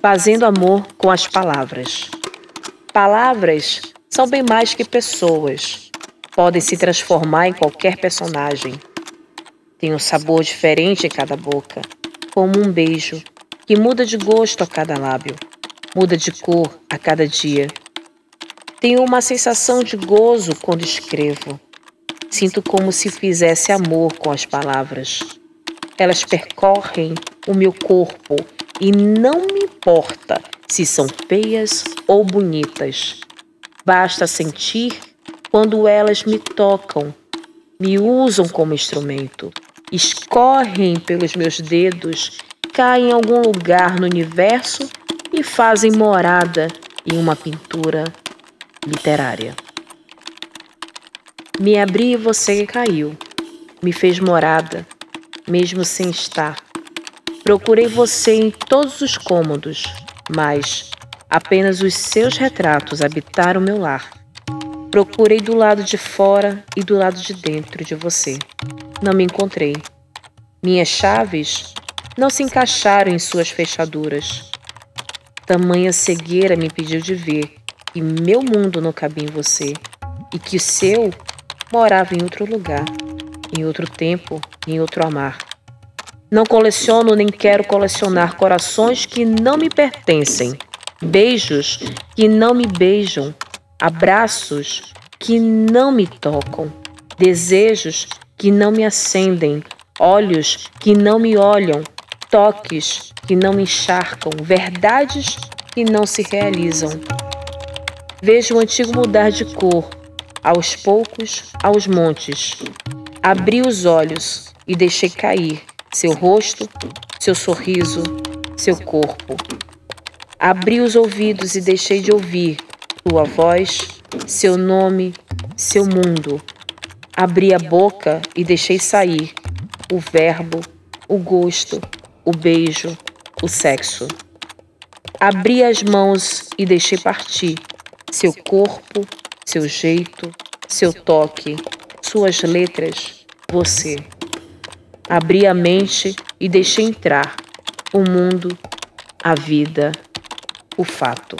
fazendo amor com as palavras. Palavras são bem mais que pessoas. Podem se transformar em qualquer personagem. Tem um sabor diferente em cada boca, como um beijo que muda de gosto a cada lábio, muda de cor a cada dia. Tenho uma sensação de gozo quando escrevo. Sinto como se fizesse amor com as palavras. Elas percorrem o meu corpo e não me importa se são feias ou bonitas. Basta sentir quando elas me tocam, me usam como instrumento, escorrem pelos meus dedos, caem em algum lugar no universo e fazem morada em uma pintura literária. Me abri e você caiu, me fez morada, mesmo sem estar Procurei você em todos os cômodos, mas apenas os seus retratos habitaram meu lar. Procurei do lado de fora e do lado de dentro de você. Não me encontrei. Minhas chaves não se encaixaram em suas fechaduras. Tamanha cegueira me pediu de ver que meu mundo não cabia em você e que o seu morava em outro lugar, em outro tempo, em outro amar. Não coleciono nem quero colecionar corações que não me pertencem, beijos que não me beijam, abraços que não me tocam, desejos que não me acendem, olhos que não me olham, toques que não me encharcam, verdades que não se realizam. Vejo o antigo mudar de cor, aos poucos, aos montes. Abri os olhos e deixei cair seu rosto, seu sorriso, seu corpo. Abri os ouvidos e deixei de ouvir tua voz, seu nome, seu mundo. Abri a boca e deixei sair o verbo, o gosto, o beijo, o sexo. Abri as mãos e deixei partir seu corpo, seu jeito, seu toque, suas letras, você. Abri a mente e deixei entrar o mundo, a vida, o fato.